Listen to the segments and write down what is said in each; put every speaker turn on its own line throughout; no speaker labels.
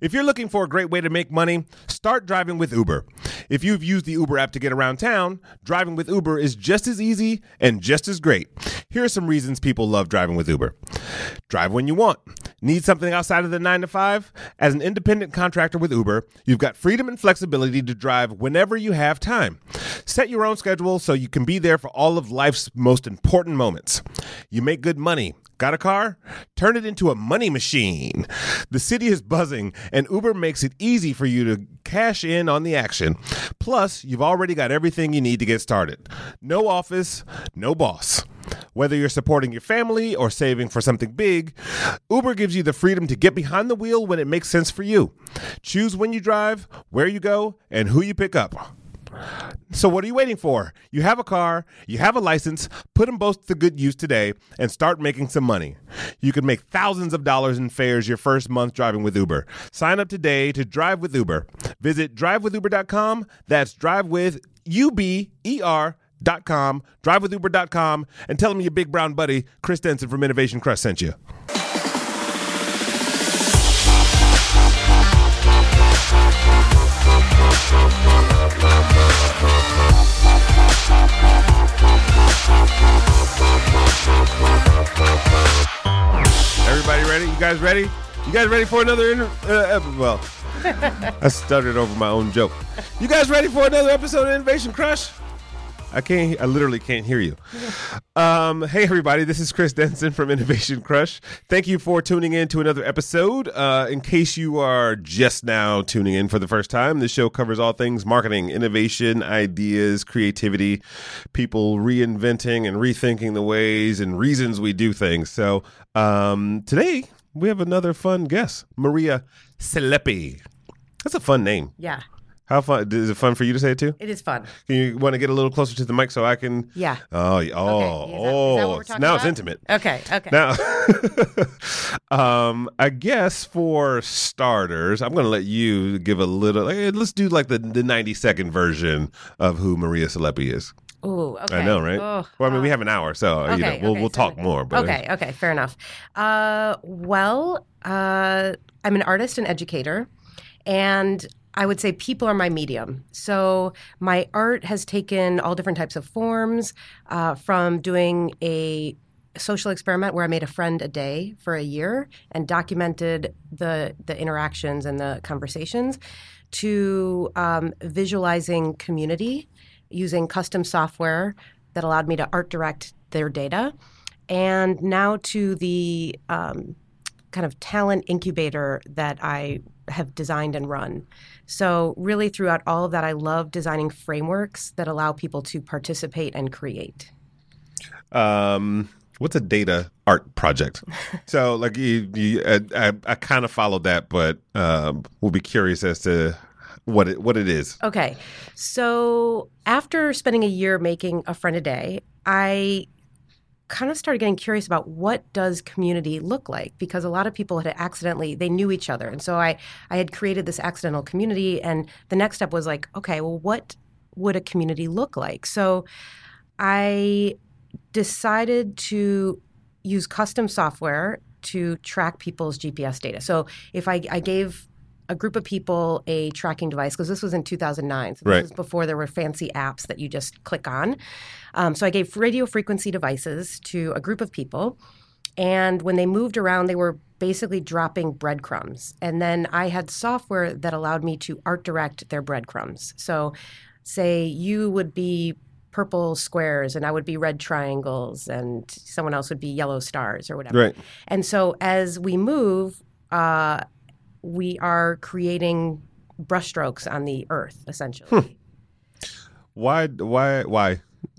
If you're looking for a great way to make money, start driving with Uber. If you've used the Uber app to get around town, driving with Uber is just as easy and just as great. Here are some reasons people love driving with Uber. Drive when you want. Need something outside of the 9 to 5? As an independent contractor with Uber, you've got freedom and flexibility to drive whenever you have time. Set your own schedule so you can be there for all of life's most important moments. You make good money. Got a car? Turn it into a money machine. The city is buzzing, and Uber makes it easy for you to cash in on the action. Plus, you've already got everything you need to get started. No office, no boss. Whether you're supporting your family or saving for something big, Uber gives you the freedom to get behind the wheel when it makes sense for you. Choose when you drive, where you go, and who you pick up. So what are you waiting for? You have a car, you have a license, put them both to good use today and start making some money. You can make thousands of dollars in fares your first month driving with Uber. Sign up today to drive with Uber. Visit drivewithuber.com. That's drive with U B E R dot com, drivewithuber.com, and tell them your big brown buddy, Chris Denson from Innovation Crush sent you. Everybody ready? You guys ready? You guys ready for another inter- uh, well? I stuttered over my own joke. You guys ready for another episode of Innovation Crush? I can't. I literally can't hear you. Um, hey, everybody! This is Chris Denson from Innovation Crush. Thank you for tuning in to another episode. Uh, in case you are just now tuning in for the first time, this show covers all things marketing, innovation, ideas, creativity, people reinventing and rethinking the ways and reasons we do things. So um, today we have another fun guest, Maria Scileppi. That's a fun name.
Yeah,
How fun? Is it fun for you to say it too?
it is fun.
Can you want to get a little closer to the mic so I can?
Yeah.
Oh, oh,
Okay, is that
oh!
what we're talking
now it's intimate.
Okay, okay.
Now, um, I guess for starters, I'm going to let you give a little. Like, let's do like the the 90 second version of who Maria Scileppi is.
Ooh, okay.
I know, right?
Oh,
well, I mean, we
uh,
have an hour, so you know, we'll
okay,
we'll
so-
talk more. But
okay, okay, fair enough. Uh, well, uh, I'm an artist and educator, and I would say people are my medium. So my art has taken all different types of forms, uh, from doing a social experiment where I made a friend a day for a year and documented the the interactions and the conversations, to um, visualizing community using custom software that allowed me to art direct their data, and now to the um, kind of talent incubator that I have designed and run. So, really, throughout all of that, I love designing frameworks that allow people to participate and create.
um, what's a data art project? so, like, you, you I, I, I kind of followed that, but um, we'll be curious as to what it what it is.
Okay. So after spending a year making a friend a day, I kind of started getting curious about what does community look like? Because a lot of people had accidentally they knew each other. And so i i had created this accidental community and the next step was like okay well what would a community look like? So i decided to use custom software to track people's gps data. So if i, I gave a group of people a tracking device because this was in 2009 so this
Right.
was before there were fancy apps that you just click on um, so i gave radio frequency devices to a group of people and when they moved around they were basically dropping breadcrumbs and then i had software that allowed me to art direct their breadcrumbs so say you would be purple squares and i would be red triangles and someone else would be yellow stars or whatever
Right.
and so as we move, uh, we are creating brushstrokes on the earth, essentially. Hmm.
Why? Why? Why?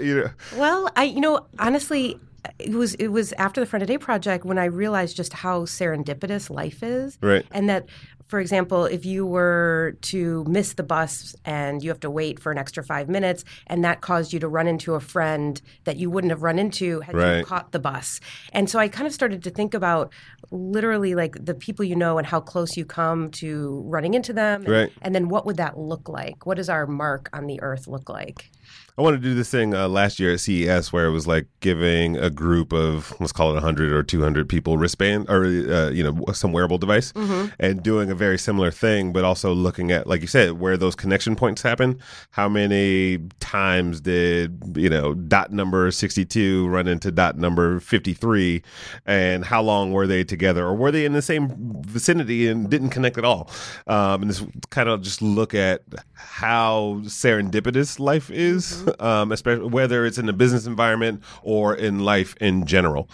you know,
Well, I, you know, honestly, it was it was after the Friend a Day project when I realized just how serendipitous life is,
Right.
And that, for example, if you were to miss the bus and you have to wait for an extra five minutes, and that caused you to run into a friend that you wouldn't have run into had
Right.
you caught the bus, and so I kind of started to think about literally like the people you know and how close you come to running into them, and,
Right.
and then what would that look like? What does our mark on the earth look like?
I wanted to do this thing uh, last year at CES where it was like giving a group of let's call it 100 or 200 people wristband or uh, you know some wearable device and doing a very similar thing, but also looking at like you said where those connection points happen. How many times did you know dot number 62 run into dot number 53, and how long were they together, or were they in the same vicinity and didn't connect at all? Um, and this kind of just look at how serendipitous life is, um, especially whether it's in the business environment or in life in general.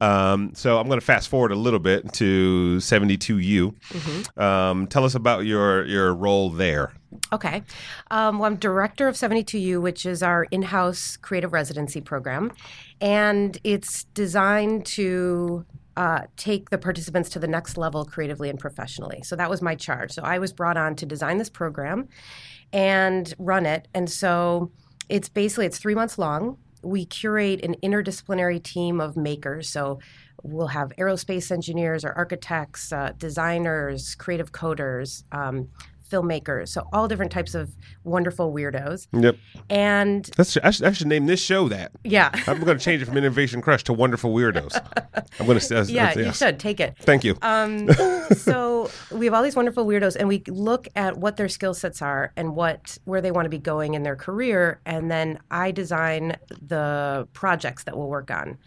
Um, so I'm going to fast forward a little bit to 72U. Um, tell us about your your role there.
Okay. Um, well, I'm director of 72U, which is our in house creative residency program. And it's designed to uh, take the participants to the next level creatively and professionally. So that was my charge. So I was brought on to design this program and run it. And so it's basically it's three months long. We curate an interdisciplinary team of makers. So we'll have aerospace engineers or architects, uh, designers, creative coders, um, filmmakers. So all different types of wonderful weirdos.
Yep.
And
That's I should, I should name this show that.
yeah,
I'm going to change it from Innovation Crush to Wonderful Weirdos. I'm going to.
Say yeah, you should take it.
Thank you.
Um, so we have all these wonderful weirdos, and we look at what their skill sets are and what where they want to be going in their career, and then I design the projects that we'll work on.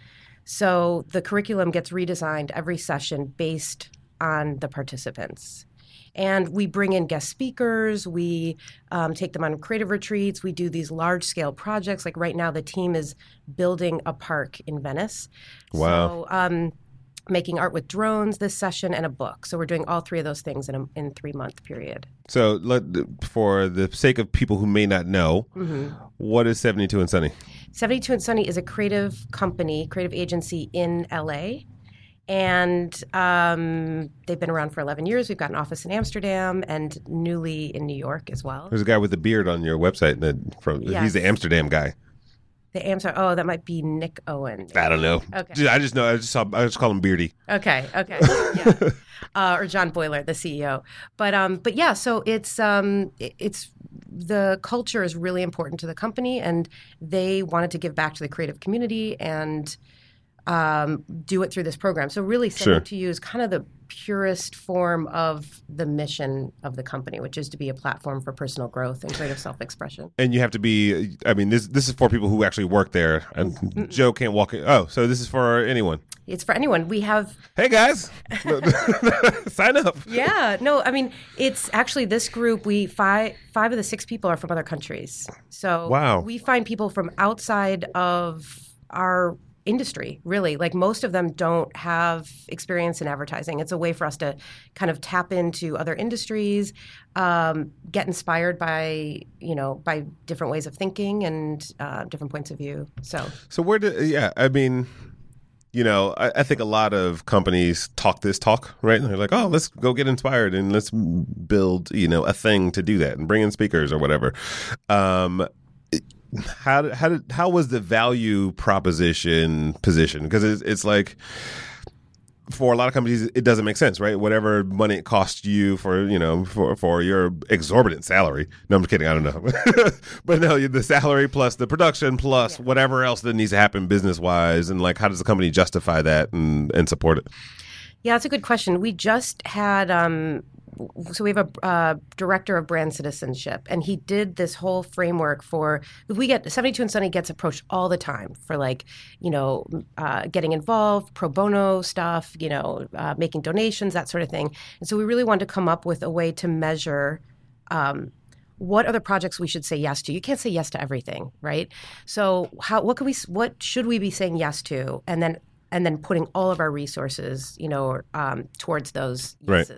So the curriculum gets redesigned every session based on the participants. And we bring in guest speakers. We um, take them on creative retreats. We do these large scale projects. Like right now, the team is building a park in Venice.
Wow.
So, um, making art with drones this session and a book. So we're doing all three of those things in a in three month period.
So, let, for the sake of people who may not know,
Mm-hmm.
what is 72 and Sunny?
72 and Sunny is a creative company, creative agency in LA. And um, they've been around for 11 years. We've got an office in Amsterdam and newly in New York as well.
There's a guy with a beard on your website that from he's the Amsterdam guy.
The Amsterdam, oh, that might be Nick Owen.
I don't know.
Okay.
I just know. I just saw. I just call him Beardy.
Okay, okay, yeah, uh, or John Boiler, the CEO. But um, but yeah, so it's um, it's the culture is really important to the company, and they wanted to give back to the creative community and um, do it through this program. So really,
Sure.
to you is kind of the purest form of the mission of the company, which is to be a platform for personal growth and creative self-expression.
And you have to be. I mean, this this is for people who actually work there. And Joe can't walk. In. Oh, so this is for anyone.
It's for anyone. We have
Hey guys, sign up.
Yeah, no, I mean it's actually this group. We five five of the six people are from other countries. So
Wow.
we find people from outside of our industry. Really, like most of them don't have experience in advertising. It's a way for us to kind of tap into other industries, um, get inspired by you know by different ways of thinking and uh, different points of view. So
So where do? Yeah, I mean. You know, I, I think a lot of companies talk this talk, right? They're like, "Oh, let's go get inspired and let's build, you know, a thing to do that and bring in speakers or whatever." Um, how did, how did, how was the value proposition position? Because it's, it's like for a lot of companies, it doesn't make sense, right? Whatever money it costs you for, you know, for, for your exorbitant salary. No, I'm just kidding. I don't know. but no, the salary plus the production plus whatever else that needs to happen business wise. And like, how does the company justify that and, and support it?
Yeah, that's a good question. We just had, um, so we have a uh, director of brand citizenship, and he did this whole framework for. We get 72 and Sunny gets approached all the time for like, you know, uh, getting involved, pro bono stuff, you know, uh, making donations, that sort of thing. And so we really wanted to come up with a way to measure. Um, what other projects we should say yes to? You can't say yes to everything, right? So how what could we what should we be saying yes to, and then and then putting all of our resources, you know, um, towards those
Right.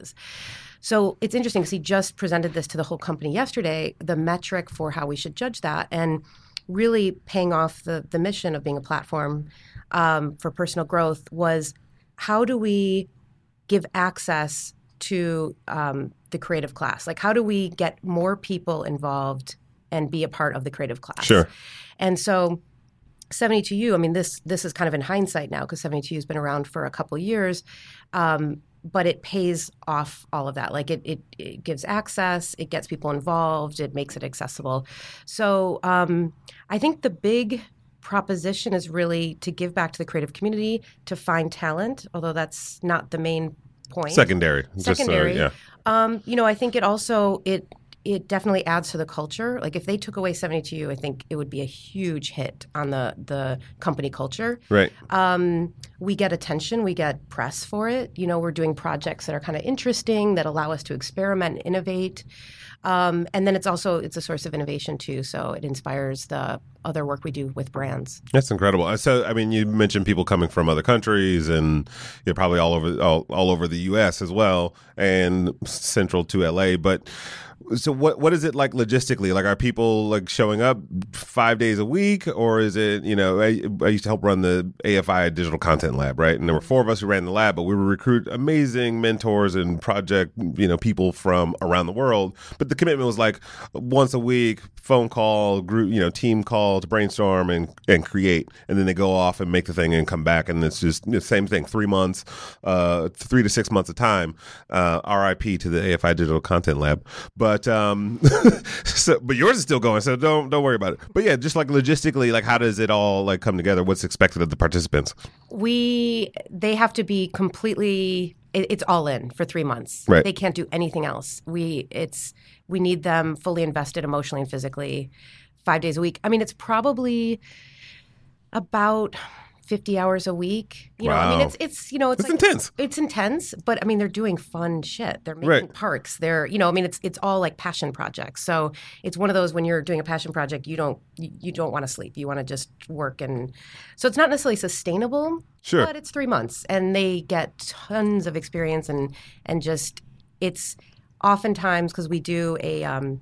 So it's interesting because he just presented this to the whole company yesterday, the metric for how we should judge that, and really paying off the the mission of being a platform um, for personal growth was how do we give access to um, the creative class? Like, how do we get more people involved and be a part of the creative class?
Sure.
And so 72U, I mean, this this is kind of in hindsight now because 72U has been around for a couple years. Um, but it pays off all of that. Like it, it, it gives access, it gets people involved, it makes it accessible. So um, I think the big proposition is really to give back to the creative community, to find talent, although that's not the main point.
Secondary. Just, uh,
Secondary.
yeah.
Um, you know, I think it also it it definitely adds to the culture. Like if they took away 72, I think it would be a huge hit on the the company culture.
Right.
Um, we get attention, we get press for it. You know, we're doing projects that are kind of interesting that allow us to experiment and innovate. Um, and then it's also it's a source of innovation too. So it inspires the other work we do with brands.
That's incredible. Uh, So, I mean, you mentioned people coming from other countries, and you're probably all over all, all over the U.S. as well, and central to L.A. But so, what what is it like logistically? Like, are people like showing up five days a week, or is it? You know, I, I used to help run the AFI Digital Content Lab, right? And there were four of us who ran the lab, but we would recruit amazing mentors and project, you know, people from around the world. But the commitment was like once a week, phone call, group, you know, team call to brainstorm and and create, and then they go off and make the thing and come back, and it's just the same thing. Three months, uh, three to six months of time. Uh, RIP to the AFI Digital Content Lab, but um, so but yours is still going, so don't don't worry about it. But yeah, just like logistically, like how does it all like come together? What's expected of the participants?
We they have to be completely. It, it's all in for three months.
Right.
They can't do anything else. We it's we need them fully invested emotionally and physically, five days a week. I mean, it's probably about. 50 hours a week. You know, I mean it's it's you know it's
It's
like,
intense.
It's intense, but I mean they're doing fun shit. They're making
Right.
parks. They're you know, I mean it's it's all like passion projects. So it's one of those when you're doing a passion project, you don't you, you don't want to sleep. You want to just work and so it's not necessarily sustainable,
Sure.
but it's 3 months and they get tons of experience and and just it's oftentimes because we do a um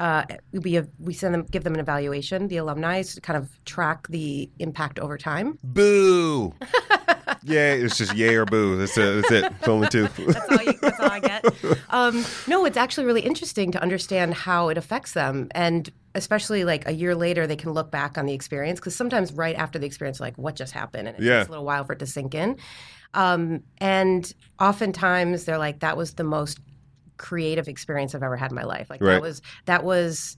uh, we have, we send them give them an evaluation the alumni to kind of track the impact over time
Boo. yeah, it's just yay or boo. That's it. That's it. It's only two.
that's all, you, that's all I get. Um, no, it's actually really interesting to understand how it affects them, and especially like a year later, they can look back on the experience because sometimes right after the experience, like what just happened, and it
Yeah.
takes a little while for it to sink in. Um, and oftentimes they're like, "That was the most creative experience I've ever had in my life. Like
Right.
that was that was."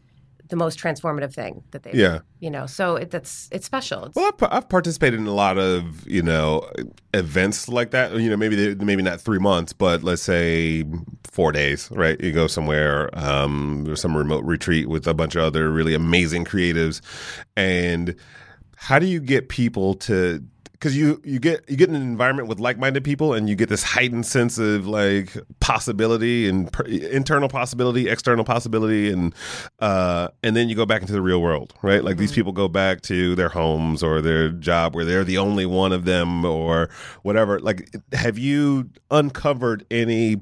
The most transformative thing that they,
Yeah.
you know, so it, that's it's special. It's,
Well, I've, I've participated in a lot of you know events like that. You know, maybe they, maybe not three months, but let's say four days. Right, you go somewhere, um, some remote retreat with a bunch of other really amazing creatives, and how do you get people to? Because you you get you get in an environment with like minded people, and you get this heightened sense of like possibility and per, internal possibility, external possibility, and uh, and then you go back into the real world, right? Like these people go back to their homes or their job where they're the only one of them or whatever. Like, have you uncovered any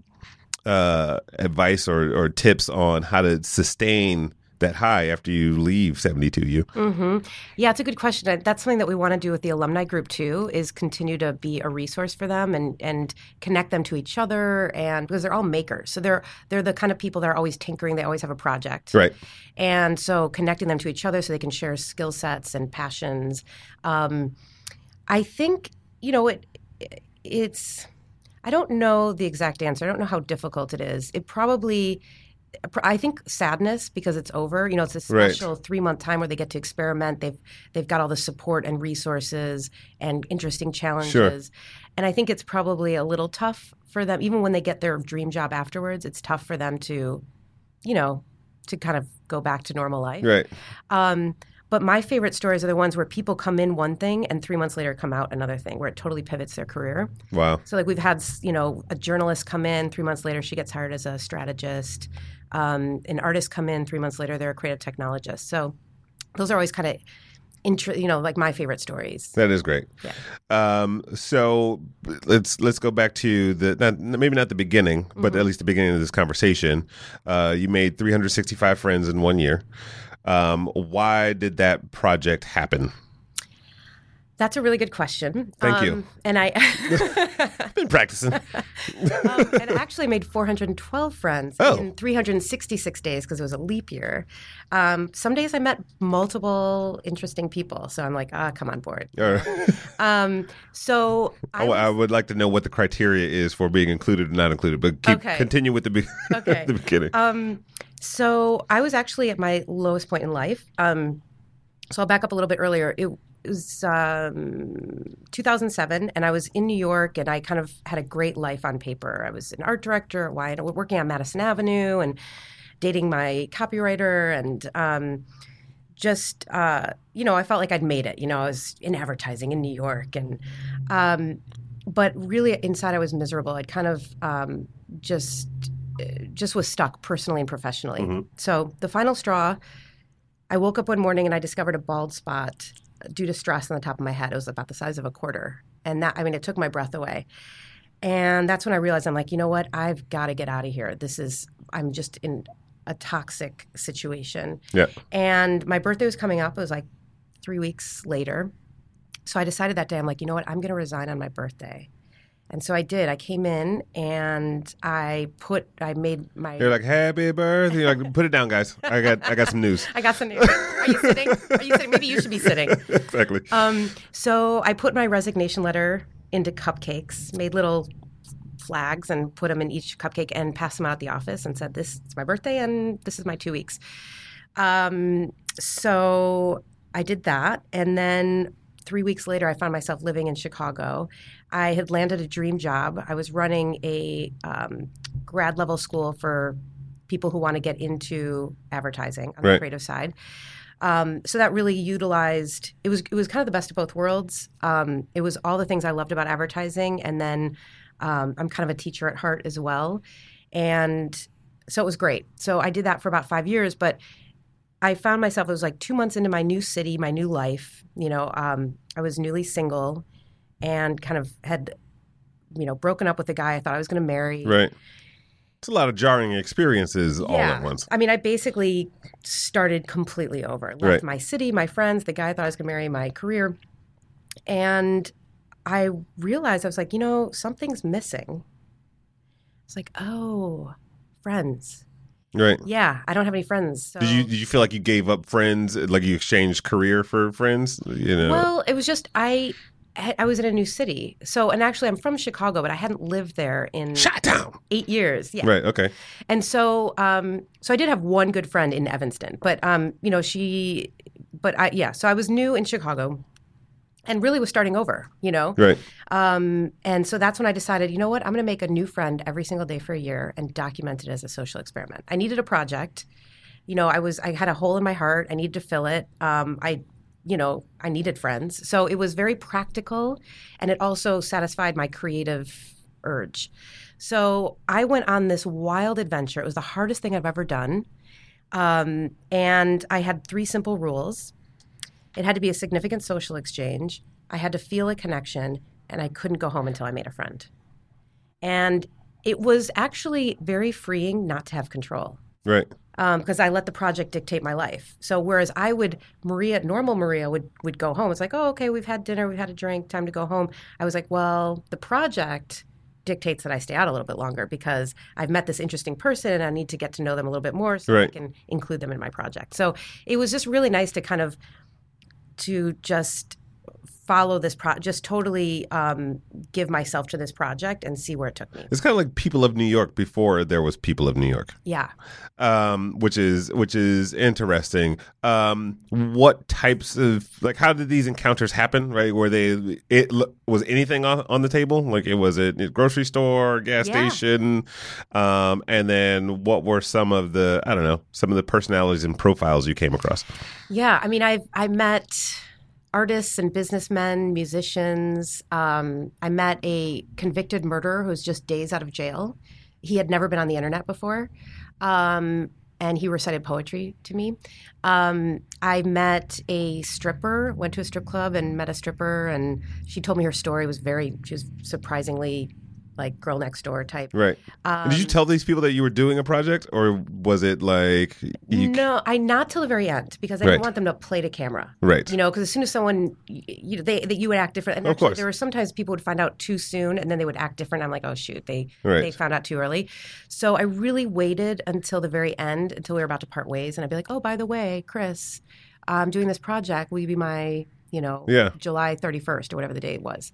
uh, advice or, or tips on how to sustain that high after you leave 72U?
hmm Yeah, it's a good question. That's something that we want to do with the alumni group too. Is continue to be a resource for them and and connect them to each other, and because they're all makers, so they're they're the kind of people that are always tinkering. They always have a project,
Right.
and so connecting them to each other so they can share skill sets and passions. Um, I think you know it. It's. I don't know the exact answer. I don't know how difficult it is. It probably. I think sadness because it's over. You know, it's a
Right.
special three month time where they get to experiment. They've they've got all the support and resources and interesting challenges. And I think it's probably a little tough for them, even when they get their dream job afterwards. It's tough for them to, you know, to kind of go back to normal life.
Right.
Um, but my favorite stories are the ones where people come in one thing and three months later come out another thing, where it totally pivots their career.
Wow.
So like we've had you know a journalist come in three months later she gets hired as a strategist. Um, an artist come in three months later they're a creative technologist. So those are always kind of intro, you know, like my favorite stories.
That is great.
Yeah.
Um, so let's let's go back to the not, maybe not the beginning, but at least the beginning of this conversation. Uh, you made 365 friends in one year. Um, why did that project happen?
That's a really good question.
Thank you.
Um, And I I've
Been practicing.
um, and I actually made 412 friends
Oh.
in 366 days because it was a leap year. Um, some days I met multiple interesting people, so I'm like, ah, come on board.
Right.
Um, so I
I,
was-
I would like to know what the criteria is for being included and not included, but keep
Okay.
continue with the, be-
Okay.
the beginning.
So I was actually at my lowest point in life. Um, so I'll back up a little bit earlier. It was um, 2007, and I was in New York, and I kind of had a great life on paper. I was an art director at Wyatt, working on Madison Avenue, and dating my copywriter, and um, just uh, you know, I felt like I'd made it. You know, I was in advertising in New York, and um, but really inside I was miserable. I'd kind of um, just just was stuck personally and professionally.
Mhm.
So the final straw, I woke up one morning and I discovered a bald spot due to stress on the top of my head. It was about the size of a quarter, and that I mean, it took my breath away. And that's when I realized I'm like, you know what? I've got to get out of here. This is I'm just in a toxic situation.
yeah.
And my birthday was coming up. It was like three weeks later. So I decided that day, I'm like, you know what? I'm going to resign on my birthday. And so I did. I came in and I put, I made my.
You're like, happy birthday. You're like, put it down, guys. I got I got some news.
I got some news. Are you sitting? Are you sitting? Maybe you should be sitting.
exactly.
Um, so I put my resignation letter into cupcakes, made little flags and put them in each cupcake and passed them out at the office and said, "This is my birthday and this is my two weeks." Um, so I did that, and then three weeks later, I found myself living in Chicago. I had landed a dream job. I was running a um, grad level school for people who want to get into advertising on the creative side. Um, so that really utilized it was it was kind of the best of both worlds. Um, it was all the things I loved about advertising, and then um, I'm kind of a teacher at heart as well, and so it was great. So I did that for about five years, but I found myself it was like two months into my new city, my new life. You know, um, I was newly single, and kind of had you know broken up with the guy I thought I was going to marry.
right. It's a lot of jarring experiences all at once.
I mean, I basically started completely over. Left
Right.
my city, my friends, the guy I thought I was going to marry, my career. And I realized I was like, you know, something's missing. It's like, oh, friends.
Right.
Yeah, I don't have any friends. So.
Did you did you feel like you gave up friends, like you exchanged career for friends? You know.
Well, it was just I. I was in a new city, so and actually I'm from Chicago, but I hadn't lived there in
Shot down.
eight years. Yeah,
Right. Okay.
And so, um, so I did have one good friend in Evanston, but um, you know, she, but I, yeah. So I was new in Chicago, and really was starting over. You know,
Right.
um, and so that's when I decided, you know what, I'm going to make a new friend every single day for a year and document it as a social experiment. I needed a project. You know, I was I had a hole in my heart. I needed to fill it. Um, I, you know, I needed friends. So it was very practical, and it also satisfied my creative urge. So I went on this wild adventure. It was the hardest thing I've ever done. Um, and I had three simple rules. It had to be a significant social exchange. I had to feel a connection, and I couldn't go home until I made a friend. And it was actually very freeing not to have control
Right.
Um, because I let the project dictate my life. So whereas I would Maria, normal Maria would would go home. It's like, oh, okay, we've had dinner, we've had a drink, time to go home. I was like, well, the project dictates that I stay out a little bit longer because I've met this interesting person and I need to get to know them a little bit more so I can include them in my project. So it was just really nice to kind of to just follow this pro just totally um, give myself to this project and see where it took me.
It's kind of like People of New York before there was People of New York,
Yeah.
um, which is which is interesting. Um, what types of like how did these encounters happen? Right? Were they it was anything on, on the table? Like it was it a grocery store, gas
Yeah.
station, um, and then what were some of the I don't know some of the personalities and profiles you came across?
Yeah, I mean, I've I met artists and businessmen, musicians. Um, I met a convicted murderer who was just days out of jail. He had never been on the internet before, um, and he recited poetry to me. Um, I met a stripper. Went to a strip club and met a stripper, and she told me her story was very. She was surprisingly like girl next door type.
Right. Did you tell these people that you were doing a project, or was it like you?
no, I not till the very end because I
Right.
didn't want them to play to camera.
Right.
You know, because as soon as someone, you know, they that you would act different. And
Of
actually,
course.
there were sometimes people would find out too soon, and then they would act different. I'm like, oh shoot, they
Right.
they found out too early. So I really waited until the very end, until we were about to part ways, and I'd be like, oh, by the way, Chris, I'm doing this project. Will you be my, you know,
Yeah.
July 31st or whatever the date was,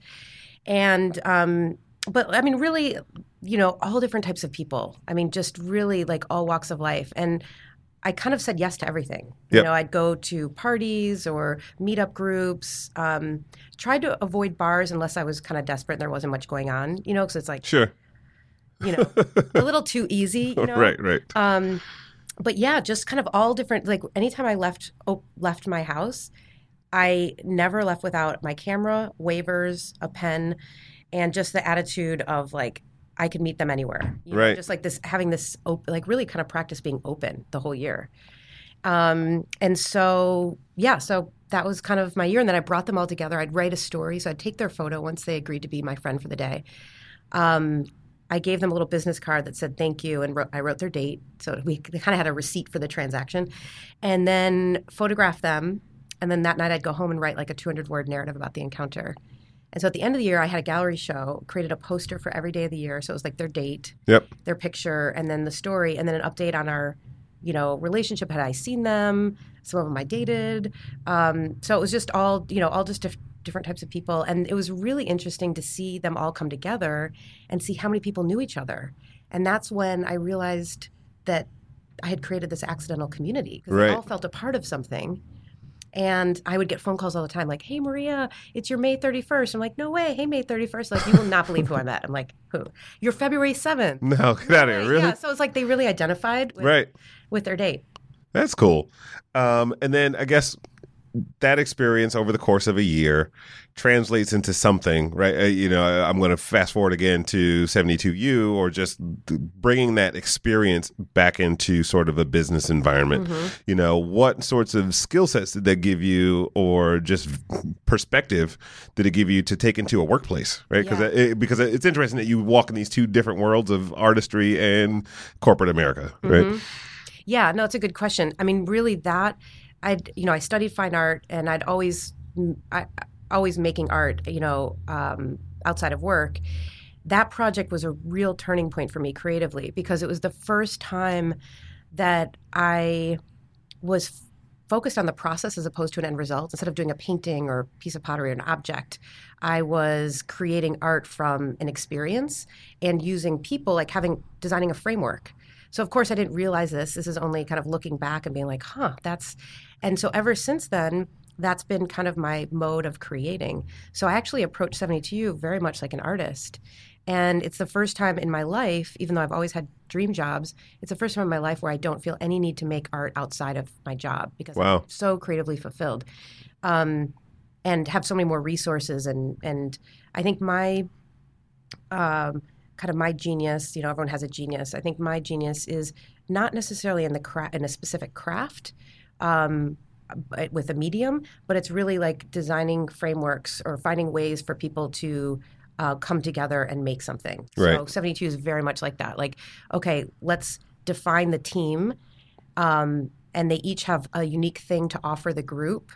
and um, but I mean, really, you know, all different types of people. I mean, just really like all walks of life, and I kind of said yes to everything. You know, I'd go to parties or meetup groups. Um, tried to avoid bars unless I was kind of desperate and there wasn't much going on. You know, because it's like
Sure.
you know a little too easy. You know,
Right. Right.
um, but yeah, just kind of all different. Like anytime I left oh, left my house, I never left without my camera, waivers, a pen, and just the attitude of like I could meet them anywhere. You know,
Right.
Just like this, having this, op- like really kind of practice being open the whole year. Um, and so yeah, so that was kind of my year, and then I brought them all together. I'd write a story, so I'd take their photo once they agreed to be my friend for the day. Um, I gave them a little business card that said thank you, and wrote, I wrote their date. So we kind of had a receipt for the transaction, and then photographed them. And then that night, I'd go home and write like a 200 word narrative about the encounter. And so at the end of the year, I had a gallery show, created a poster for every day of the year. So it was like their date,
Yep.
their picture, and then the story, and then an update on our, you know, relationship. Had I seen them? Some of them I dated. Um, so it was just all, you know, all just diff- different types of people, and it was really interesting to see them all come together and see how many people knew each other. And that's when I realized that I had created this accidental community because
Right.
they all felt a part of something. And I would get phone calls all the time, like, "Hey, Maria, it's your May 31st." I'm like, "No way! Hey, May 31st!" Like, you will not believe who I met. I'm like, "Who? You're February 7th."
No, get out of here. Really?
Yeah. So it's like they really identified with,
Right.
with their date.
That's cool. Um, and then I guess that experience over the course of a year translates into something, right? Uh, you know, I'm going to fast forward again to 72U or just bringing that experience back into sort of a business environment. Mm-hmm. You know, what sorts of skill sets did that give you or just perspective did it give you to take into a workplace, right? Because
Yeah.
Uh, it, because it's interesting that you walk in these two different worlds of artistry and corporate America, right? Mm-hmm.
Yeah, no, it's a good question. I mean, really, that I'd you know I studied fine art, and I'd always I always making art, you know, um, outside of work. That project was a real turning point for me creatively because it was the first time that I was f- focused on the process as opposed to an end result. Instead of doing a painting or a piece of pottery or an object, I was creating art from an experience and using people, like having designing a framework. So of course I didn't realize this. This is only kind of looking back and being like, huh, that's and so ever since then, that's been kind of my mode of creating. So I actually approach 72 very much like an artist. And it's the first time in my life, even though I've always had dream jobs, it's the first time in my life where I don't feel any need to make art outside of my job because
Wow.
I'm so creatively fulfilled. Um, and have so many more resources and and I think my um, kind of my genius, you know, everyone has a genius. I think my genius is not necessarily in the cra- in a specific craft um, but- with a medium, but it's really like designing frameworks or finding ways for people to uh, come together and make something. So
Right.
72 is very much like that. Like, okay, let's define the team, um, and they each have a unique thing to offer the group.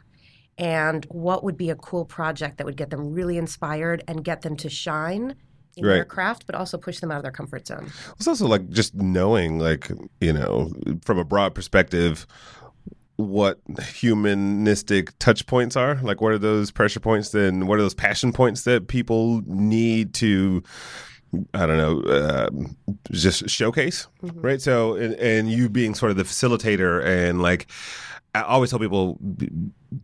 And what would be a cool project that would get them really inspired and get them to shine in their
Right.
craft, but also push them out of their comfort zone?
It's also like just knowing, like, you know, from a broad perspective, what humanistic touch points are. Like, what are those pressure points? Then, what are those passion points that people need to, I don't know, uh, just showcase, right? So, and, and you being sort of the facilitator and like, I always tell people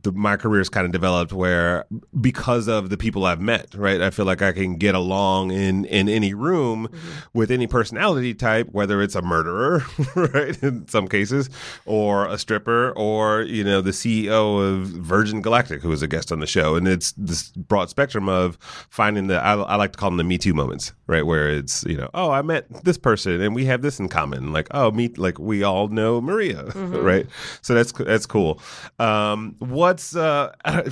the, my career's kind of developed where because of the people I've met, right? I feel like I can get along in in any room with any personality type, whether it's a murderer, right, in some cases, or a stripper, or you know the CEO of Virgin Galactic, who was a guest on the show, and it's this broad spectrum of finding the I, I like to call them the Me Too moments, right, where it's you know oh I met this person and we have this in common, like oh me like we all know Maria, right? So that's that's cool. Um, what's uh,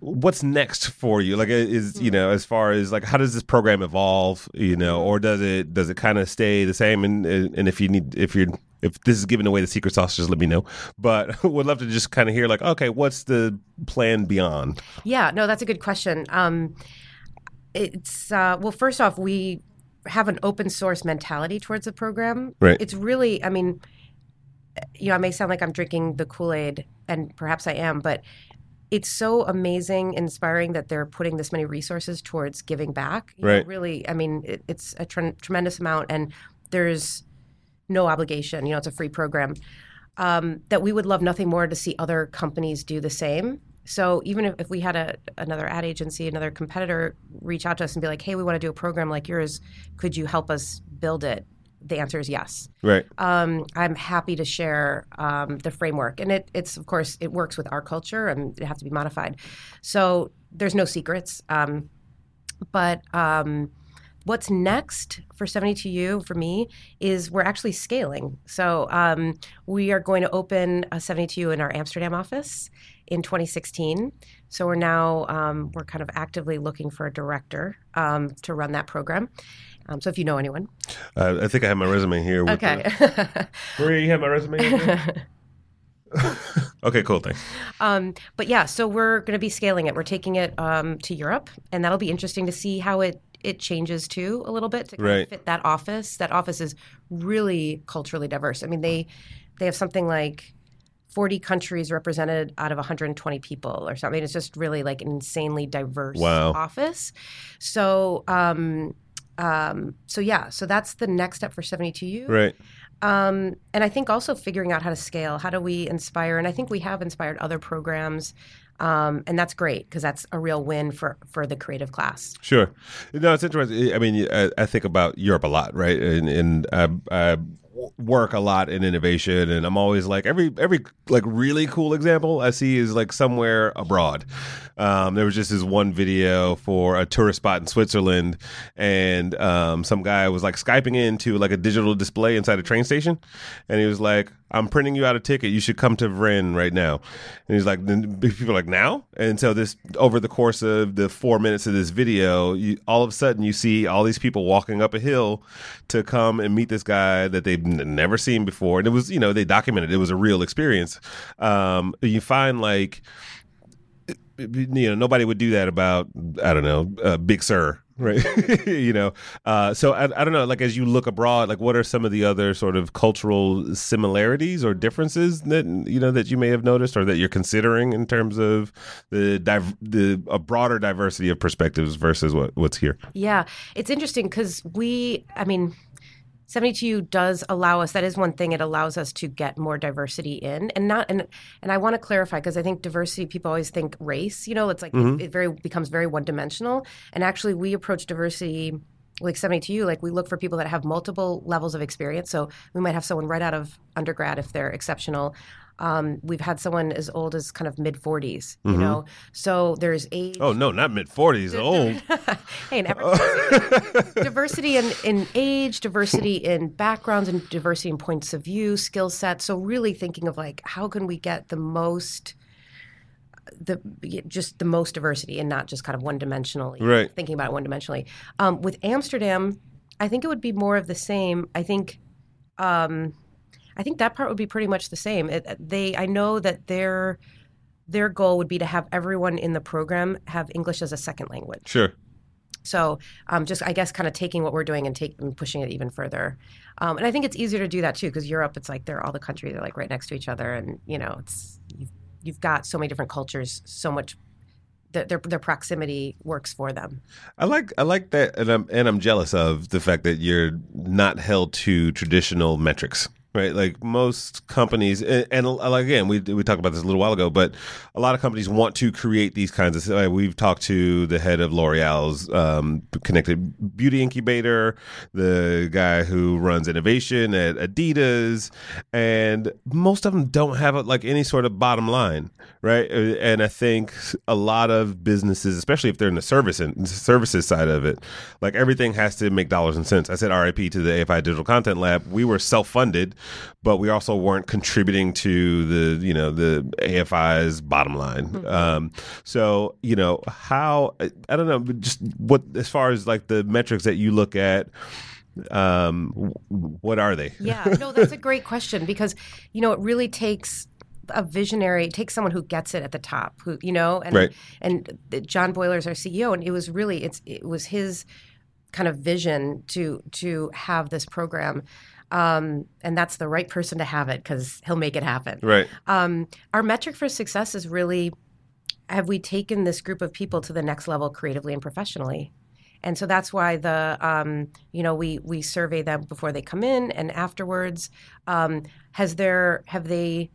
what's next for you? Like, is you know, as far as like, how does this program evolve? You know, or does it does it kind of stay the same? And and if you need, if you're if this is giving away the secret sauce, just let me know. But would love to just kind of hear like, okay, what's the plan beyond?
Yeah, no, that's a good question. Um, it's uh, well, first off, we have an open source mentality towards the program.
Right.
It's really, I mean, you know, I may sound like I'm drinking the Kool Aid, and perhaps I am, but it's so amazing, inspiring that they're putting this many resources towards giving back. You know,
Right.
really, I mean, it, it's a tre- tremendous amount, and there's no obligation. You know, it's a free program. Um, that we would love nothing more to see other companies do the same. So even if, if we had a another ad agency, another competitor reach out to us and be like, "Hey, we want to do a program like yours. Could you help us build it?" The answer is yes.
Right.
Um, I'm happy to share um, the framework, and it, it's of course it works with our culture, and it has to be modified. So there's no secrets. Um, but um, what's next for 72U for me is we're actually scaling. So um, we are going to open a 72U in our Amsterdam office in 2016. So we're now um, we're kind of actively looking for a director um, to run that program. Um, so if you know anyone,
Uh, I think I have my resume here. With
okay.
The, where you have my resume? here? okay, cool. Thanks.
Um, but yeah, so we're going to be scaling it. We're taking it um, to Europe, and that'll be interesting to see how it it changes too a little bit to kind
Right.
of fit that office. That office is really culturally diverse. I mean, they they have something like. 40 countries represented out of 120 people or something. It's just really like an insanely diverse
Wow.
office. So, um, um, so yeah, so that's the next step for 72U.
Right.
Um, and I think also figuring out how to scale. How do we inspire? And I think we have inspired other programs, um, and that's great because that's a real win for for the creative class.
Sure. No, it's interesting. I mean, I, I think about Europe a lot, right? And, and I, I work a lot in innovation, and I'm always like every every like really cool example I see is like somewhere abroad. Um, there was just this one video for a tourist spot in Switzerland, and um, some guy was like skyping into like a digital display inside a train station, and he was like, "I'm printing you out a ticket. You should come to Vren right now." And he's like, people are like, "Now?" And so this over the course of the four minutes of this video, you, all of a sudden you see all these people walking up a hill to come and meet this guy that they've n- never seen before, and it was you know they documented it, it was a real experience. Um, you find like you know nobody would do that about i don't know uh, big sur right you know uh, so I, I don't know like as you look abroad like what are some of the other sort of cultural similarities or differences that you know that you may have noticed or that you're considering in terms of the div- the a broader diversity of perspectives versus what what's here
Yeah, it's interesting because we, I mean. 72 does allow us that is one thing it allows us to get more diversity in and not and and I want to clarify because I think diversity people always think race you know it's like it, mm-hmm. it very becomes very one dimensional and actually we approach diversity like 72 like we look for people that have multiple levels of experience. So we might have someone right out of undergrad if they're exceptional um, we've had someone as old as kind of mid 40s you know so there's age
oh no not mid 40s old
hey, diversity in, in age, diversity in backgrounds, and diversity in points of view, skill sets. So really thinking of like how can we get the most the just the most diversity and not just kind of one dimensionally
Right.
thinking about it one dimensionally. Um, with Amsterdam, I think it would be more of the same. I think um, I think that part would be pretty much the same. It, they I know that their their goal would be to have everyone in the program have English as a second language.
sure
So um, just I guess kind of taking what we're doing and take and pushing it even further. Um, and I think it's easier to do that too because Europe, it's like they're all the countries are like right next to each other, and you know it's you've, you've got so many different cultures, so much. Their, their, their proximity works for them.
I like I like that, and I'm and I'm jealous of the fact that you're not held to traditional metrics, right? Like most companies, and, and again, we we talked about this a little while ago, but a lot of companies want to create these kinds of. We've talked to the head of L'Oreal's um, connected beauty incubator, the guy who runs innovation at Adidas, and most of them don't have like any sort of bottom line, right? Uh, And I think a lot of businesses, especially if they're in the service and services side of it, like everything has to make dollars and cents. I said RIP to the AFI Digital Content Lab. We were self funded but we also weren't contributing to the you know the AFI's bottom line.
Mm-hmm.
Um, so you know how I, don't know, just what as far as like the metrics that you look at. Um, what are they?
Yeah, no, that's a great question because you know it really takes a visionary, it takes someone who gets it at the top, who you know, and
Right.
and John Boiler is our CEO, and it was really it's it was his kind of vision to to have this program, um, and that's the right person to have it because he'll make it happen.
Right.
Um, our metric for success is really have we taken this group of people to the next level creatively and professionally? And so that's why the um, you know we we survey them before they come in and afterwards. Um, has there have they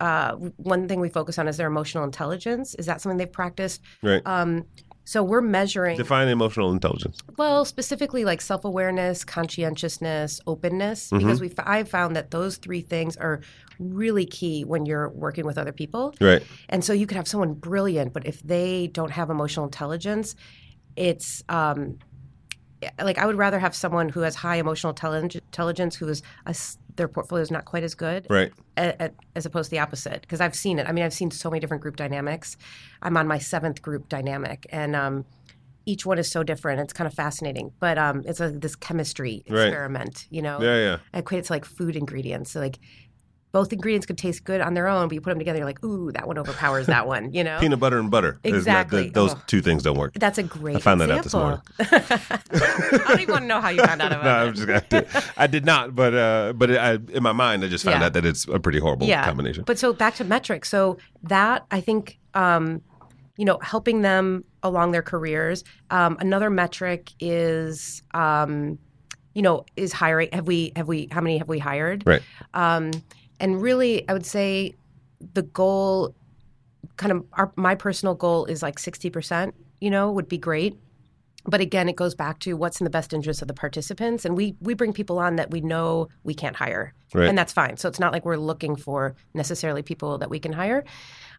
uh, one thing we focus on is their emotional intelligence. Is that something they've practiced?
Right.
Um, so we're measuring
Define emotional intelligence.
well, specifically like self awareness, conscientiousness, openness,
Mm-hmm.
because we I've found that those three things are really key when you're working with other people.
Right.
And so you could have someone brilliant, but if they don't have emotional intelligence, it's um, like I would rather have someone who has high emotional intellig- intelligence who is a their portfolio is not quite as good
Right.
a- a- as opposed to the opposite because I've seen it. I mean, I've seen so many different group dynamics. I'm on my seventh group dynamic, and um, each one is so different. It's kind of fascinating, but um, it's a, this chemistry
Right.
experiment. You know,
Yeah. Yeah.
I equate it to like food ingredients. So like both ingredients could taste good on their own, but you put them together, you're like, ooh, that one overpowers that one. You know,
Peanut butter and butter. not-
Exactly.
those
Oh.
two things don't work.
that's a great.
I found that out this
morning. I don't even want to know how you found out about
no,
it.
I'm just I did, I did not, but uh, but I, in my mind, I just found
Yeah.
out that it's a pretty horrible
yeah.
combination.
But so back to metrics. So that I think, um, you know, helping them along their careers. Um, another metric is, um, you know, is hiring. Have we have we how many have we hired?
Right.
Um, and really, I would say the goal, kind of our, my personal goal is like sixty percent. You know, would be great. But again, it goes back to what's in the best interest of the participants, and we we bring people on that we know we can't hire,
Right.
and that's fine. So it's not like we're looking for necessarily people that we can hire.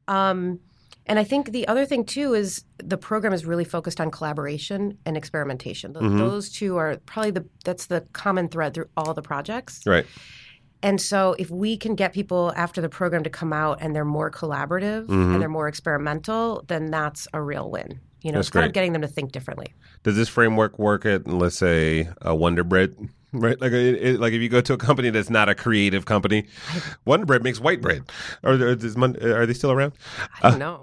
Um, and I think the other thing too is the program is really focused on collaboration and experimentation. Th- Those two are probably the that's the common thread through all the projects.
Right.
And so if we can get people after the program to come out and they're more collaborative and mm-hmm. they're more experimental, then that's a real win. You know,
That's
it's kind
great.
of getting them to think differently.
Does this framework work at let's say a Wonder Bread? Right, like it, it- like if you go to a company that's not a creative company, Wonder Bread makes white bread. Are there, is Mon- are they still around?
I don't uh,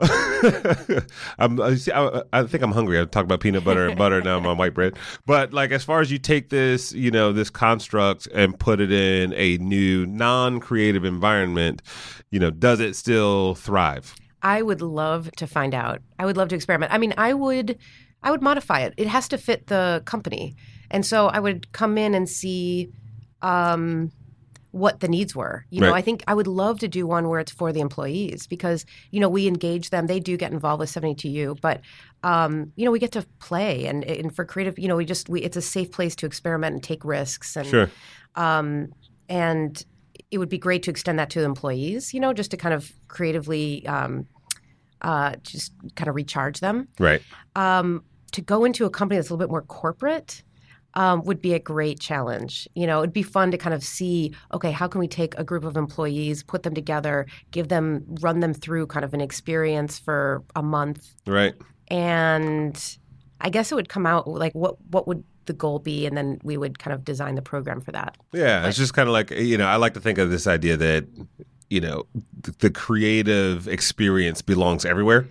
know.
I'm, uh, I, see, I, I think I'm hungry. I talk about peanut butter and butter now. I'm on white bread. But like, as far as you take this, you know, this construct and put it in a new non-creative environment, you know, does it still thrive?
I would love to find out. I would love to experiment. I mean, I would I would modify it. It has to fit the company. And so I would come in and see um, what the needs were. You know,
Right.
I think I would love to do one where it's for the employees because, you know, we engage them. They do get involved with 72U, but um, you know, we get to play and, and for creative, you know, we just we it's a safe place to experiment and take risks and
Sure.
um, and it would be great to extend that to employees, you know, just to kind of creatively um, uh, just kind of recharge them.
Right.
Um, to go into a company that's a little bit more corporate um, would be a great challenge. You know, it'd be fun to kind of see, okay, how can we take a group of employees, put them together, give them, run them through kind of an experience for a month,
Right.
and I guess it would come out like what what would the goal be, and then we would kind of design the program for that.
Yeah, it's just kind of like you know, I like to think of this idea that you know th- the creative experience belongs everywhere.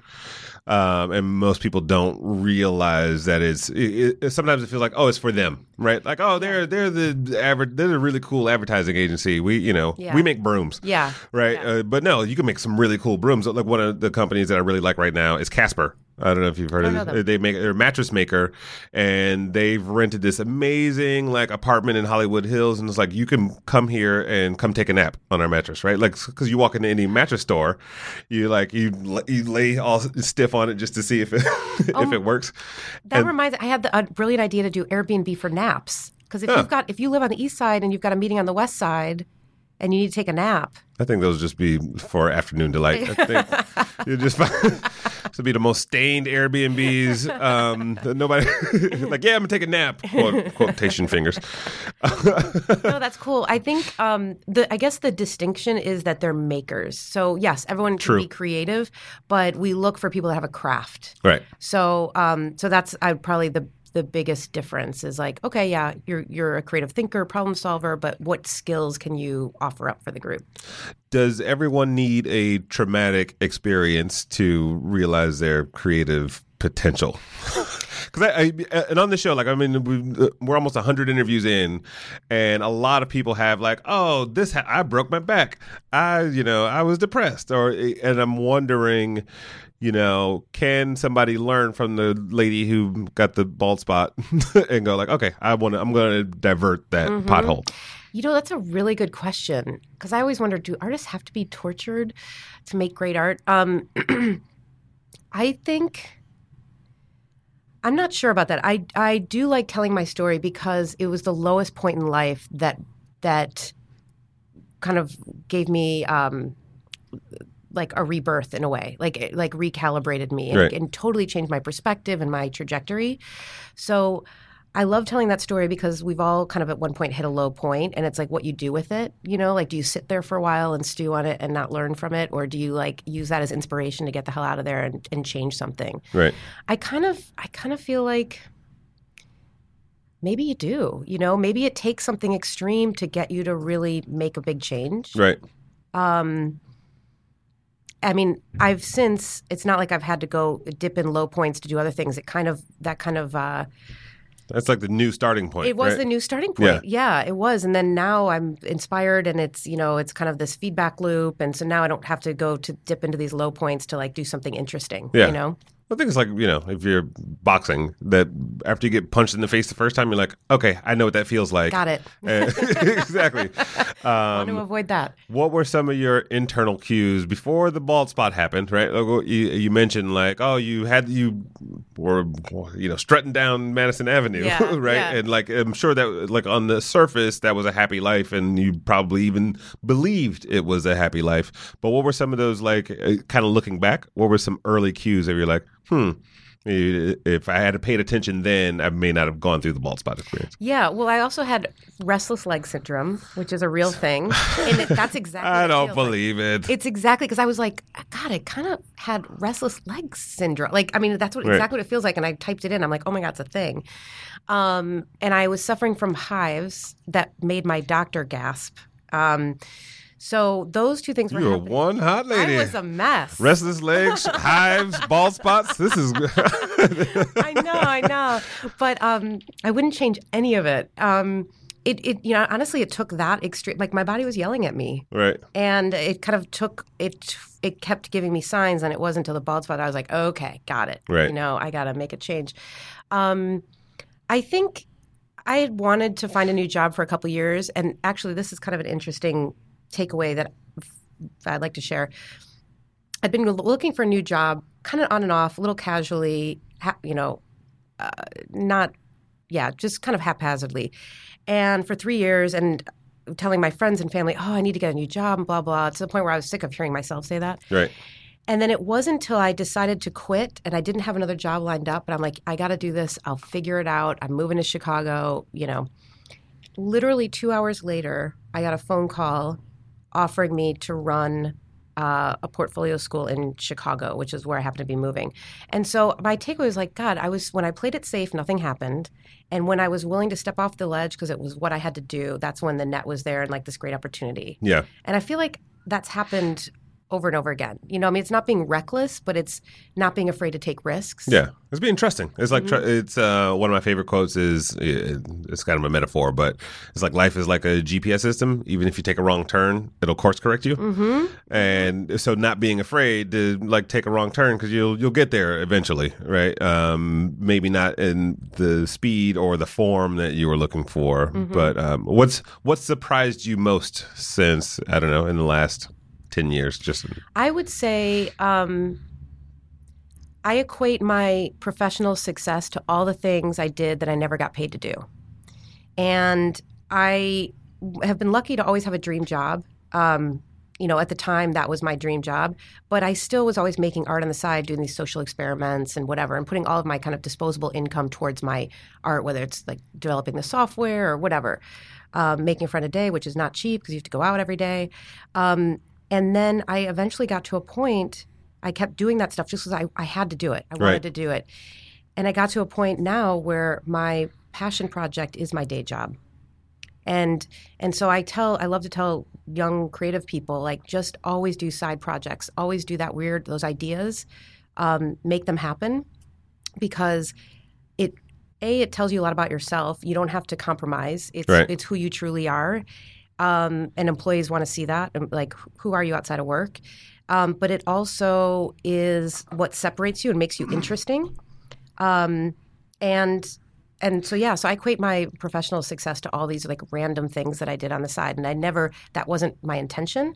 Um, and most people don't realize that it's. It, it, sometimes it feels like, oh, it's for them, right? Like, oh, they're they're the adver- they're a really cool advertising agency. We, you know,
Yeah.
we make brooms,
Yeah.
right?
Yeah.
Uh, but no, you can make some really cool brooms. Like one of the companies that I really like right now is Casper. I don't know if you've heard of
don't
this.
know them.
They make they're a mattress maker, and they've rented this amazing like apartment in Hollywood Hills, and it's like you can come here and come take a nap on our mattress, right? Like because you walk into any mattress store, you like you you lay all stiff on it just to see if it if oh, it works.
That
And-
reminds. I had the, a brilliant idea to do Airbnb for naps because if
Huh.
you've got if you live on the east side and you've got a meeting on the west side, and you need to take a nap.
I think those just be for afternoon delight. I think you just to be the most stained Airbnbs. Um, nobody like, yeah, I'm gonna take a nap. Quote, quotation fingers.
no, that's cool. I think um, the I guess the distinction is that they're makers. So yes, everyone can
True.
be creative, but we look for people that have a craft.
Right.
So um, so that's uh, probably the the biggest difference is like, okay, yeah, you're you're a creative thinker, problem solver, but what skills can you offer up for the group?
Does everyone need a traumatic experience to realize their creative potential? Because I, I, and on the show, like I mean, we, uh, we're almost hundred interviews in, and a lot of people have like, oh, this ha- I broke my back, I you know I was depressed, or eh, and I'm wondering, you know, can somebody learn from the lady who got the bald spot and go like, okay, I want to, I'm going to divert that mm-hmm. pothole.
You know, that's a really good question because I always wonder do artists have to be tortured to make great art? Um, I think. I'm not sure about that. I I do like telling my story because it was the lowest point in life that that kind of gave me um, like a rebirth in a way, like like recalibrated me and,
Right.
and totally changed my perspective and my trajectory. So I love telling that story because we've all kind of at one point hit a low point and it's like what you do with it, you know, like do you sit there for a while and stew on it and not learn from it or do you like use that as inspiration to get the hell out of there and, and change something?
Right.
I kind of I kind of feel like maybe you do, you know, maybe it takes something extreme to get you to really make a big change.
Right.
Um, I mean, I've since it's not like I've had to go dip in low points to do other things. It kind of that kind of uh,
That's like the new starting point.
it was
right?
the new starting point. Yeah. it was. And then now I'm inspired and it's, you know, it's kind of this feedback loop. And so now I don't have to go to dip into these low points to like do something interesting.
Yeah.
You know?
I think it's like you know, if you're boxing, that after you get punched in the face the first time, you're like, okay, I know what that feels like.
Got it.
Eh, exactly.
Want to
Um,
avoid that.
what were some of your internal cues before the bald spot happened? Right, like you, you mentioned like, oh, you had you were you know strutting down Madison Avenue,
Yeah,
right?
yeah.
And like I'm sure that like on the surface that was a happy life, and you probably even believed it was a happy life. But what were some of those like kind of looking back? What were some early cues that you're like, hmm? If I had paid attention then, I may not have gone through the bald spot experience.
Yeah. Well, I also had restless leg syndrome, which is a real thing. And it, that's exactly
I don't
feels like.
believe it.
It's exactly because I was like, God, I kind of had restless leg syndrome. Like, I mean, that's what
Right.
exactly what it feels like. And I typed it in. I'm like, oh my God, it's a thing. Um, and I was suffering from hives that made my doctor gasp. Um, so those two things were
You're
happening.
one hot lady.
I was a mess.
Restless legs, hives, bald spots. This is
I know, I know. But um, I wouldn't change any of it. Um, it, it, you know, honestly, it took that extreme. Like my body was yelling at me,
right.
and it kind of took it. It kept giving me signs, and it wasn't until the bald spot I was like, okay, got it.
Right.
You know, I got to make a change. Um, I think I had wanted to find a new job for a couple years, and actually, this is kind of an interesting takeaway that I'd like to share. I'd been looking for a new job, kind of on and off, a little casually, ha- you know, uh, not, yeah, just kind of haphazardly. And for three years, and telling my friends and family, oh, I need to get a new job, and blah, blah, to the point where I was sick of hearing myself say that.
Right.
And then it wasn't until I decided to quit and I didn't have another job lined up, but I'm like, I got to do this. I'll figure it out. I'm moving to Chicago, you know. Literally two hours later, I got a phone call offering me to run uh, a portfolio school in Chicago, which is where I happen to be moving. And so my takeaway was like, God, I was when I played it safe, nothing happened. And when I was willing to step off the ledge because it was what I had to do, that's when the net was there and like this great opportunity.
Yeah.
And I feel like that's happened over and over again. You know, I mean, it's not being reckless, but it's not being afraid to take risks.
Yeah. It's being trusting. It's like
Mm-hmm.
it's uh, one of my favorite quotes is it's kind of a metaphor, but it's like life is like a GPS system. Even if you take a wrong turn, it'll course correct you.
Mm-hmm.
And so, not being afraid to like take a wrong turn because you'll you'll get there eventually, right? Um, maybe not in the speed or the form that you were looking for,
Mm-hmm.
but um, what's what surprised you most since I don't know in the last ten years? Just
I would say um, I equate my professional success to all the things I did that I never got paid to do. And I have been lucky to always have a dream job. Um, you know, at the time that was my dream job, but I still was always making art on the side, doing these social experiments and whatever, and putting all of my kind of disposable income towards my art, whether it's like developing the software or whatever. Um, making a friend a day, which is not cheap because you have to go out every day. Um, and then I eventually got to a point. I kept doing that stuff just because I, I had to do it. I wanted
Right.
to do it, and I got to a point now where my passion project is my day job and and so i tell i love to tell young creative people like just always do side projects always do that weird those ideas um, make them happen because it a it tells you a lot about yourself you don't have to compromise it's
Right.
it's who you truly are um, and employees want to see that um, like who are you outside of work? Um, but it also is what separates you and makes you interesting. Um, and and so yeah so i equate my professional success to all these like random things that i did on the side and i never that wasn't my intention.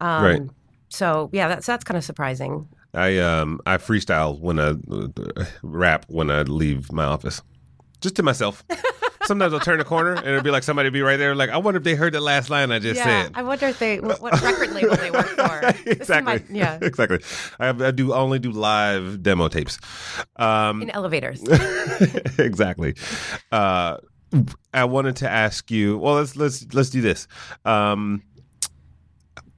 Um,
Right.
so yeah that's that's kind of surprising.
I um I freestyle when I uh, rap when I leave my office, just to myself. Sometimes I'll turn a corner and it'll be like somebody be right there. Like I wonder if they heard the last line I just
yeah
said.
i wonder if they what, what record label they work for
exactly.
my- yeah
exactly. I, have, I do only do live demo tapes. Um,
in elevators
exactly. Uh, I wanted to ask you. Well, let's let's let's do this. Um,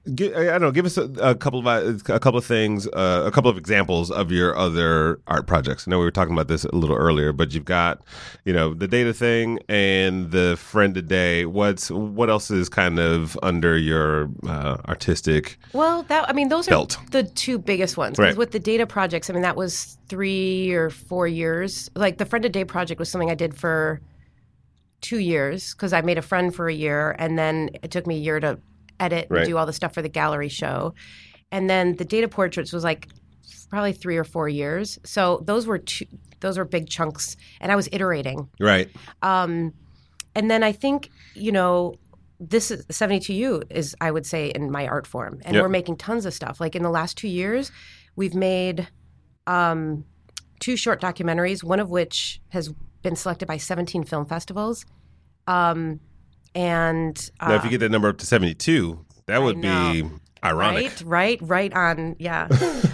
I don't know. Give us a, a couple of a couple of things, uh, a couple of examples of your other art projects. I know we were talking about this a little earlier, but you've got, you know, the data thing and the friend today. What's what else is kind of under your uh, artistic?
Well, that I mean, those
Belt.
are the two biggest ones.
Right.
With the data projects, I mean, that was three or four years. Like the friend a day project was something I did for two years because I made a friend for a year, and then it took me a year to edit and do all the stuff for the gallery show, and then the data portraits was like probably three or four years. So those were two. Those were big chunks, and I was iterating.
Right.
Um, and then I think you know this is 72U is I would say in my art form, and
Yep.
we're making tons of stuff. Like in the last two years, we've made um, two short documentaries, one of which has been selected by 17 film festivals. Um, and uh,
Now, if you get that number up to seventy-two, that would be ironic.
Right, right, right on, yeah,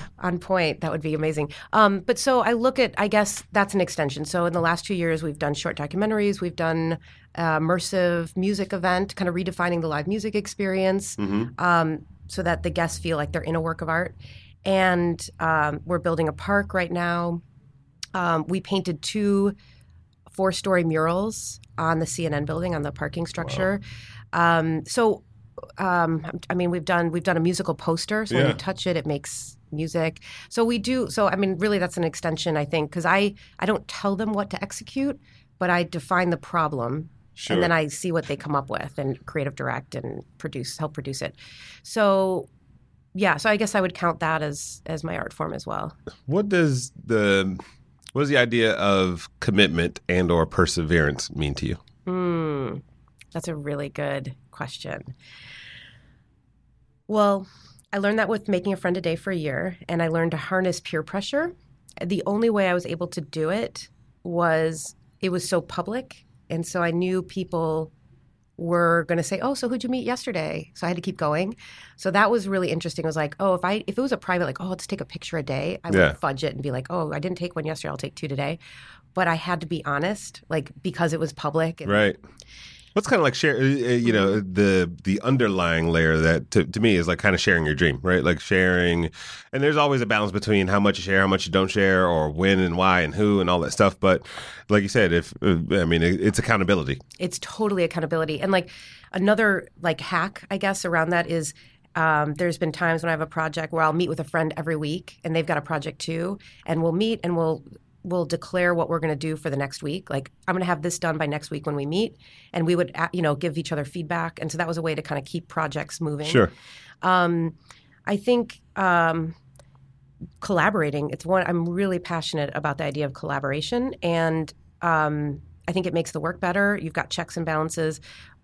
on point. That would be amazing. Um, but so I look at, I guess that's an extension. So in the last two years, we've done short documentaries, we've done uh, immersive music event, kind of redefining the live music experience, um, so that the guests feel like they're in a work of art. And um, we're building a park right now. Um, we painted two four-story murals on the CNN building on the parking structure. Um, so, um, I mean, we've done we've done a musical poster. So when you touch it, it makes music. So we do. So I mean, really, that's an extension, I think, because I I don't tell them what to execute, but I define the problem.
Sure.
And then I see what they come up with and creative direct and produce, help produce it. So, yeah. So I guess I would count that as as my art form as well.
What does the what does the idea of commitment and or perseverance mean to you?
Hmm, that's a really good question. Well, I learned that with making a friend a day for a year, and I learned to harness peer pressure. The only way I was able to do it was it was so public, and so I knew people were going to say, "Oh, so who'd you meet yesterday?" So I had to keep going. So that was really interesting. It was like, "Oh, if I if it was a private, like, oh, let's take a picture a day," I would
Yeah.
fudge it and be like, "Oh, I didn't take one yesterday. I'll take two today." But I had to be honest, like because it was public. And,
Right. What's kind of like share, uh, uh, you know, the the underlying layer that to, to me is like kind of sharing your dream, right? Like sharing, and there's always a balance between how much you share, how much you don't share, or when and why and who and all that stuff. But like you said, if uh, I mean, it's accountability.
it's totally accountability and like another like hack i guess around that is um, there's been times when i have a project where i'll meet with a friend every week and they've got a project too and we'll meet and we'll we'll declare what we're going to do for the next week like i'm going to have this done by next week when we meet and we would you know give each other feedback and so that was a way to kind of keep projects moving
Sure.
um, I think um, collaborating. It's one I'm really passionate about the idea of collaboration, and um, I think it makes the work better. You've got checks and balances,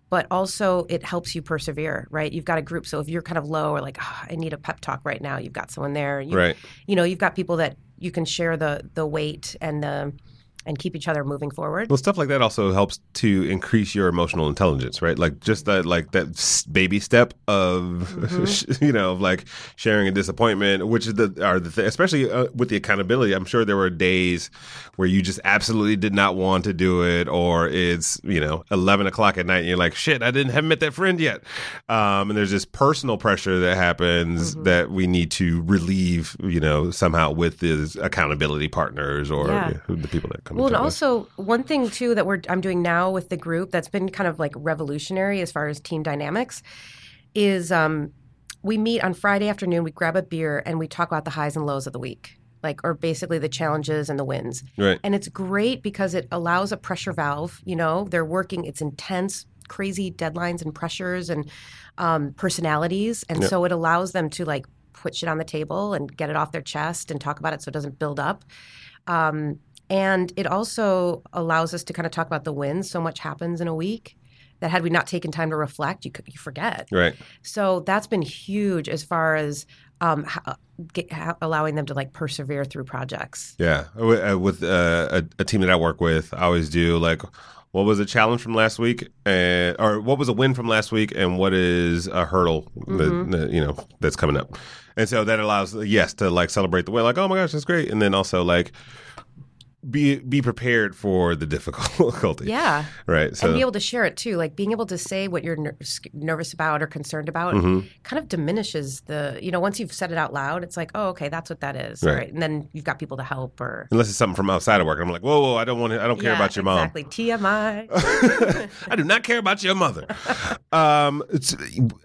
but also it helps you persevere. Right? You've got a group, so if you're kind of low or like, "Ah, I need a pep talk right now, you've got someone there. You,
Right.
You know, you've got people that you can share the the weight and the and keep each other moving forward.
Well, stuff like that also helps to increase your emotional intelligence, right? Like just that, like that baby step of,
Mm-hmm.
you know, of like sharing a disappointment, which is the are the th- especially uh, with the accountability. I'm sure there were days where you just absolutely did not want to do it, or it's you know 11 o'clock at night, and you're like, shit, I didn't haven't met that friend yet, um, and there's this personal pressure that happens
Mm-hmm.
that we need to relieve, you know, somehow with these accountability partners or
Yeah.
you know, the people that come.
Well, and also one thing too that we're I'm doing now with the group that's been kind of like revolutionary as far as team dynamics is um, we meet on Friday afternoon. We grab a beer and we talk about the highs and lows of the week, like or basically the challenges and the wins.
right.
And it's great because it allows a pressure valve. You know, they're working. It's intense, crazy deadlines and pressures and um, personalities, and
Yeah.
so it allows them to like put shit on the table and get it off their chest and talk about it so it doesn't build up. Um, and it also allows us to kind of talk about the wins. So much happens in a week that had we not taken time to reflect, you you forget.
Right.
So that's been huge as far as um, how, get, how, allowing them to like persevere through projects.
Yeah, uh, with uh, a, a team that I work with, I always do like, what was a challenge from last week, and or what was a win from last week, and what is a hurdle that, that, you know that's coming up, and so that allows yes to like celebrate the win, like oh my gosh that's great, and then also like be be prepared for the difficulty.
Yeah.
right. So
and be able to share it too. Like being able to say what you're ner- nervous about or concerned about
Mm-hmm.
kind of diminishes the, you know, once you've said it out loud, it's like, oh, okay, that's what that is.
Right.
And then you've got people to help or.
unless it's something from outside of work, I'm like, whoa, whoa, I don't want to, I don't care
Yeah,
about your mom.
Exactly. TMI.
I do not care about your mother. Um, it's,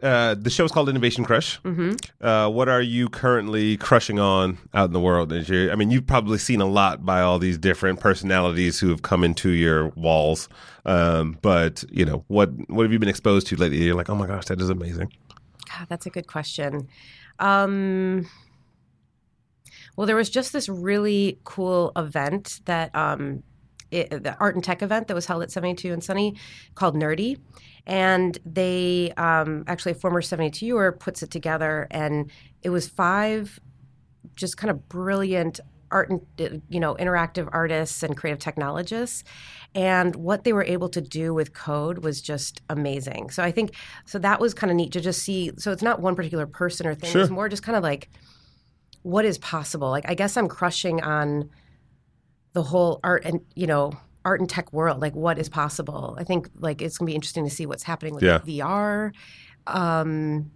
uh, the show's called Innovation Crush.
Mm-hmm.
Uh, what are you currently crushing on out in the world? Is your, I mean, you've probably seen a lot by all these different personalities who have come into your walls. Um, but you know, what what have you been exposed to lately? You're like, oh my gosh, that is amazing.
God, that's a good question. Um, well, there was just this really cool event that um, it, the art and tech event that was held at 72 and Sunny called Nerdy. And they um, actually, a former 72er puts it together, and it was five just kind of brilliant art and you know interactive artists and creative technologists. And what they were able to do with code was just amazing. So i think so that was kind of neat to just see so it's not one particular person or thing.
Sure.
it's more just kind of like what is possible? Like i guess i'm crushing on the whole art and you know art and tech world. Like what is possible? I think like it's going to be interesting to see what's happening with
Yeah.
vr um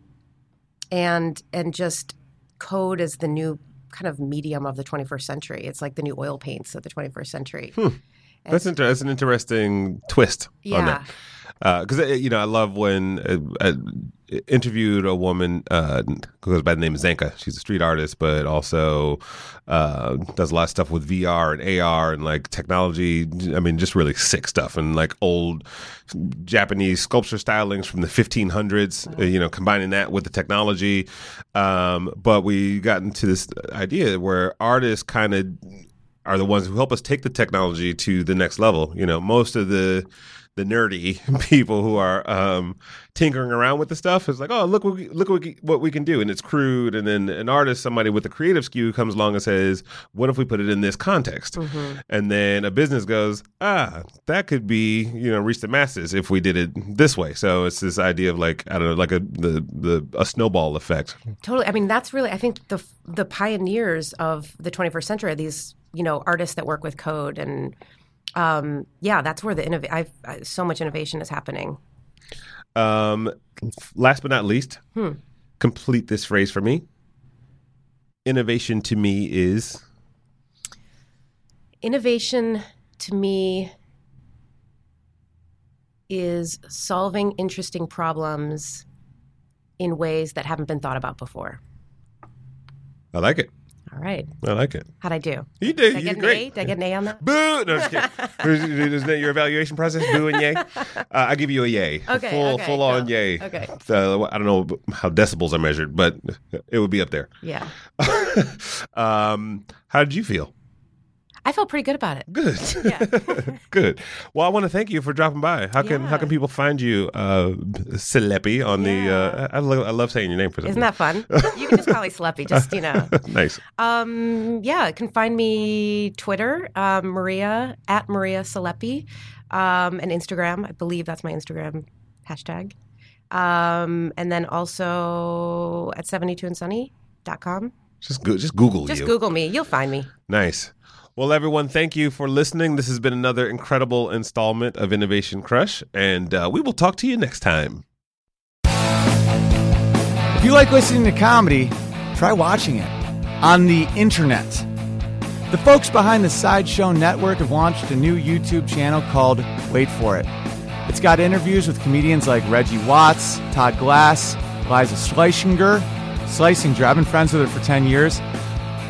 and and just code as the new kind of medium of the 21st century it's like the new oil paints of the 21st century hmm.
That's, inter- that's an interesting twist on
Yeah.
that. Because, uh, you know, I love when uh, I interviewed a woman uh, who goes by the name of Zanka. She's a street artist, but also uh, does a lot of stuff with VR and AR and like technology. I mean, just really sick stuff and like old Japanese sculpture stylings from the 1500s, uh, you know, combining that with the technology. Um, but we got into this idea where artists kind of are the ones who help us take the technology to the next level. You know, most of the the nerdy people who are um, tinkering around with the stuff is like, oh, look, what we, look what we, what we can do, and it's crude. And then an artist, somebody with a creative skew, comes along and says, what if we put it in this context? And then a business goes, ah, that could be, you know, reach the masses if we did it this way. So it's this idea of like, I don't know, like a the the a snowball effect.
Totally. I mean, that's really I think the the pioneers of the 21st century are these you know artists that work with code and um, yeah, that's where the innov- I've, I, so much innovation is happening.
Um, last but not least, complete this phrase for me. Innovation to me is
Innovation to me is solving interesting problems in ways that haven't been thought about before.
I like it.
All right,
I like it.
how'd I do?
You did.
Did I
You
get
did
an A?
great.
Did I get an A on that?
Boo! No, just kidding. Isn't that your evaluation process? Boo and yay. Uh, I give you a yay. A
Okay,
full,
okay,
full on
cool.
yay.
Okay.
So, I don't know how decibels are measured, but it would be up there.
Yeah.
um, how did you feel?
I felt pretty good about it.
Good. Good. Well, I want to thank you for dropping by. How can how can people find you, uh, on the? Uh, I, love, I love saying your name for some
Isn't that fun? You can just call me Sleppy. Just you know.
nice?
Um, yeah, you can find me Twitter, um, Maria at Maria Scileppi, um, and Instagram. I believe that's my Instagram hashtag. Um, and then also at 72andsunny.com.
Just go, just Google
Just
you.
Google me. You'll find me.
Nice. Well, everyone, thank you for listening. This has been another incredible installment of Innovation Crush, and uh, we will talk to you next time.
If you like listening to comedy, try watching it on the internet. The folks behind the Sideshow Network have launched a new YouTube channel called Wait For It. It's got interviews with comedians like Reggie Watts, Todd Glass, Liza Schleichinger. Schleichinger, I've been friends with her for 10 years.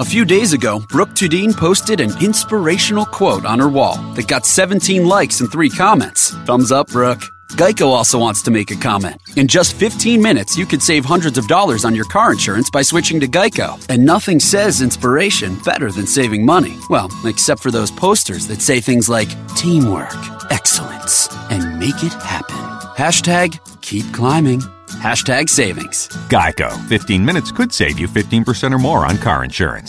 A few days ago, Brooke Tudine posted an inspirational quote on her wall that got 17 likes and 3 comments. Thumbs up, Brooke. Geico also wants to make a comment. In just 15 minutes, you could save hundreds of dollars on your car insurance by switching to Geico. And nothing says inspiration better than saving money. Well, except for those posters that say things like teamwork, excellence, and make it happen. Hashtag keep climbing. Hashtag savings.
Geico. 15 minutes could save you 15% or more on car insurance.